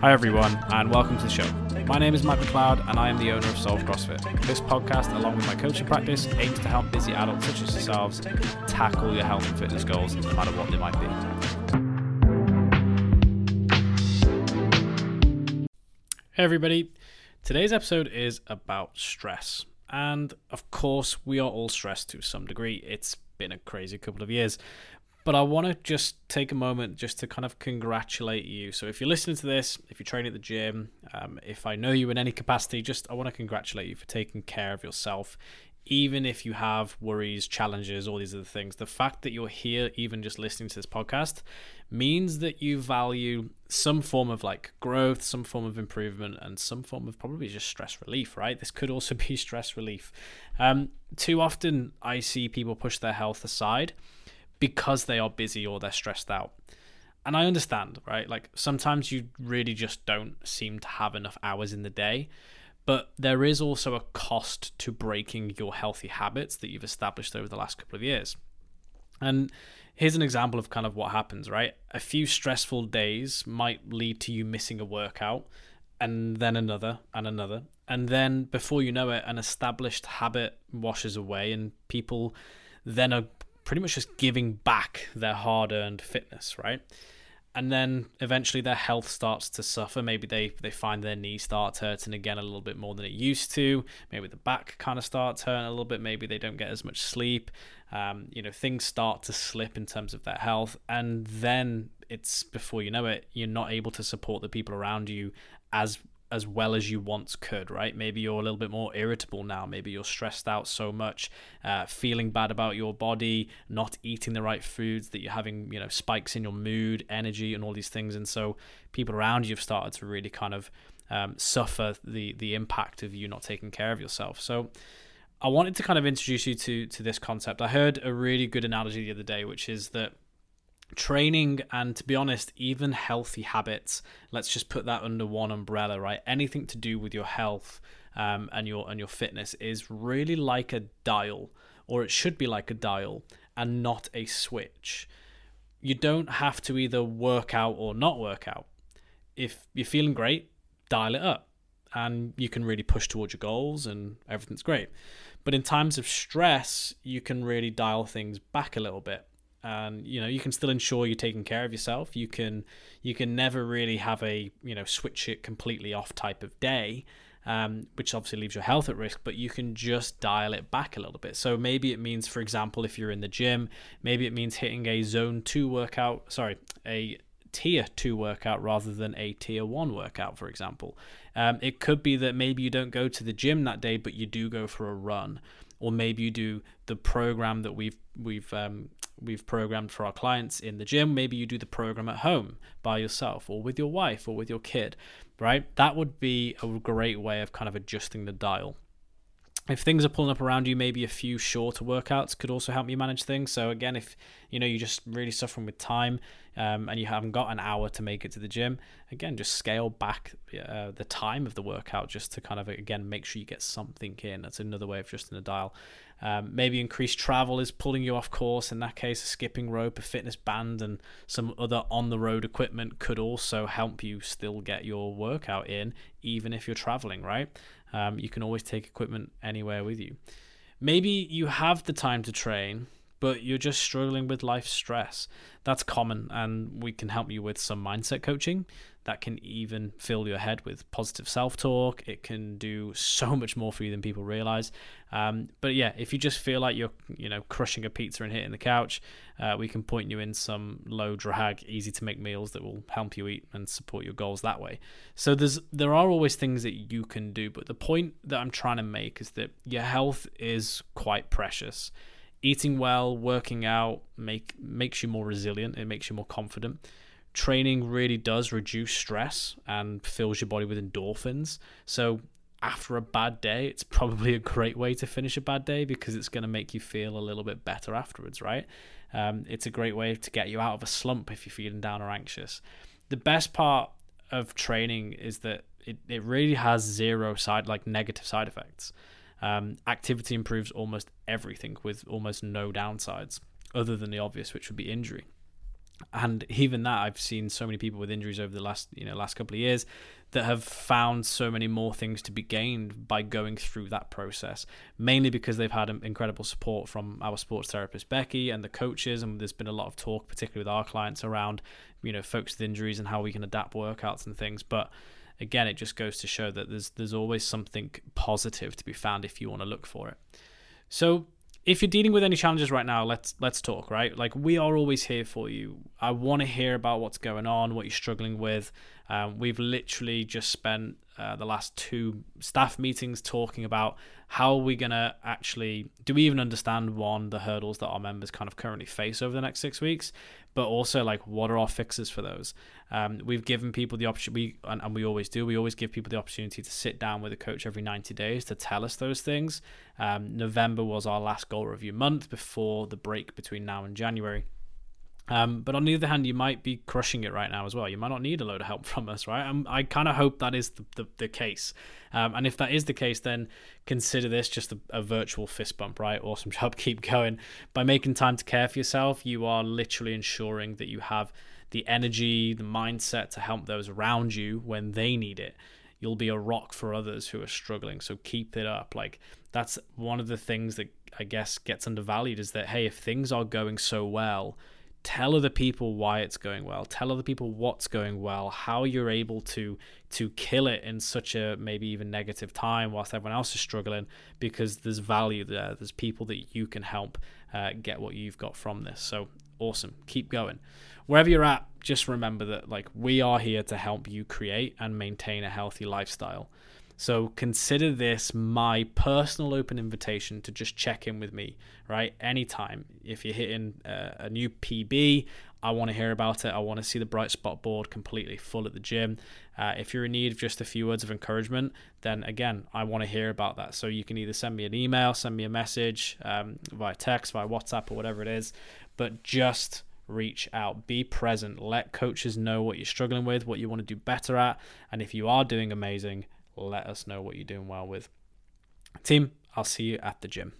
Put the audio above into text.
Hi, everyone, and welcome to the show. My name is Mike McLeod, and I am the owner of Solve CrossFit. This podcast, along with my coaching practice, aims to help busy adults such as yourselves tackle your health and fitness goals, no matter what they might be. Hey, everybody. Today's episode is about stress. And of course, we are all stressed to some degree. It's been a crazy couple of years. But I want to just take a moment just to kind of congratulate you. So if you're listening to this, if you're training at the gym, um, if I know you in any capacity, just I want to congratulate you for taking care of yourself. Even if you have worries, challenges, all these other things, the fact that you're here, even just listening to this podcast, means that you value some form of like growth, some form of improvement, and some form of probably just stress relief, right? This could also be stress relief. Um, too often, I see people push their health aside because they are busy or they're stressed out. And I understand, right? Like sometimes you really just don't seem to have enough hours in the day. But there is also a cost to breaking your healthy habits that you've established over the last couple of years. And here's an example of kind of what happens, right? A few stressful days might lead to you missing a workout, and then another, and another. And then before you know it, an established habit washes away, and people then are pretty much just giving back their hard earned fitness, right? And then eventually their health starts to suffer. Maybe they, they find their knee starts hurting again a little bit more than it used to. Maybe the back kind of starts hurting a little bit. Maybe they don't get as much sleep. Um, you know, things start to slip in terms of their health. And then it's before you know it, you're not able to support the people around you as as well as you once could, right? Maybe you're a little bit more irritable now. Maybe you're stressed out so much, uh, feeling bad about your body, not eating the right foods, that you're having, you know, spikes in your mood, energy, and all these things. And so people around you have started to really kind of um, suffer the the impact of you not taking care of yourself. So I wanted to kind of introduce you to to this concept. I heard a really good analogy the other day, which is that training and to be honest even healthy habits. Let's just put that under one umbrella right? Anything to do with your health um, and your and your fitness is really like a dial or it should be like a dial and not a switch. You don't have to either work out or not work out. If you're feeling great dial it up and you can really push towards your goals and everything's great. But in times of stress you can really dial things back a little bit and you know you can still ensure you're taking care of yourself. You can you can never really have a you know switch it completely off type of day um, which obviously leaves your health at risk but you can just dial it back a little bit. So maybe it means for example if you're in the gym maybe it means hitting a zone 2 workout sorry a tier 2 workout rather than a tier 1 workout for example. Um, it could be that maybe you don't go to the gym that day but you do go for a run or maybe you do the program that we've we've um, we've programmed for our clients in the gym. Maybe you do the program at home by yourself or with your wife or with your kid, right? That would be a great way of kind of adjusting the dial. If things are pulling up around you, maybe a few shorter workouts could also help you manage things. So again, if you know you're just really suffering with time um, and you haven't got an hour to make it to the gym, again, just scale back uh, the time of the workout just to kind of again make sure you get something in. That's another way of adjusting the dial. Um, maybe increased travel is pulling you off course. In that case, a skipping rope, a fitness band, and some other on the road equipment could also help you still get your workout in, even if you're traveling, right? Um, you can always take equipment anywhere with you. Maybe you have the time to train, but you're just struggling with life stress. That's common, and we can help you with some mindset coaching that can even fill your head with positive self talk. It can do so much more for you than people realize. Um, but yeah, if you just feel like you're, you know, crushing a pizza and hitting the couch, uh, we can point you in some low drag, easy to make meals that will help you eat and support your goals that way. So there's there are always things that you can do, but the point that I'm trying to make is that your health is quite precious. Eating well, working out, make makes you more resilient. It makes you more confident training really does reduce stress and fills your body with endorphins. So after a bad day, it's probably a great way to finish a bad day because it's going to make you feel a little bit better afterwards, right? Um, it's a great way to get you out of a slump if you're feeling down or anxious. The best part of training is that it, it really has zero side like negative side effects. Um, activity improves almost everything with almost no downsides. other than the obvious, which would be injury. And even that, I've seen so many people with injuries over the last you know last couple of years that have found so many more things to be gained by going through that process. Mainly because they've had incredible support from our sports therapist Becky and the coaches, and there's been a lot of talk, particularly with our clients, around you know folks with injuries and how we can adapt workouts and things. But again, it just goes to show that there's there's always something positive to be found if you want to look for it. So if you're dealing with any challenges right now, let's let's talk, right? Like we are always here for you. I want to hear about what's going on, what you're struggling with. Um, we've literally just spent uh, the last two staff meetings talking about how are we going to actually do we even understand one the hurdles that our members kind of currently face over the next six weeks but also like what are our fixes for those? Um, we've given people the option we and, and, we always do we always give people the opportunity to sit down with a coach every 90 days to tell us those things. Um, november was our last goal review month before the break between now and january um, but on the other hand, you might be crushing it right now as well. You might not need a load of help from us, right? Um, I kind of hope that is the, the, the case. Um, and if that is the case, then consider this just a, a, virtual fist bump, right? Awesome job. Keep going. By making time to care for yourself, you are literally ensuring that you have the energy, the mindset to help those around you when they need it. You'll be a rock for others who are struggling. So keep it up. Like, that's one of the things that I guess gets undervalued is that, hey, if things are going so well, tell other people why it's going well tell other people what's going well how you're able to to kill it in such a maybe even negative time whilst everyone else is struggling because there's value there. There's people that you can help uh, get what you've got from this. So awesome. Keep going. Wherever you're at just remember that like we are here to help you create and maintain a healthy lifestyle so consider this my personal open invitation to just check in with me, right? Anytime. If you're hitting a, a new PB, I want to hear about it. I want to see the bright spot board completely full at the gym. Uh, if you're in need of just a few words of encouragement, then again, I want to hear about that. So you can either send me an email, send me a message um, via text, via WhatsApp, or whatever it is. But just reach out, be present, let coaches know what you're struggling with, what you want to do better at. And if you are doing amazing, let us know what you're doing well with. Team, I'll see you at the gym.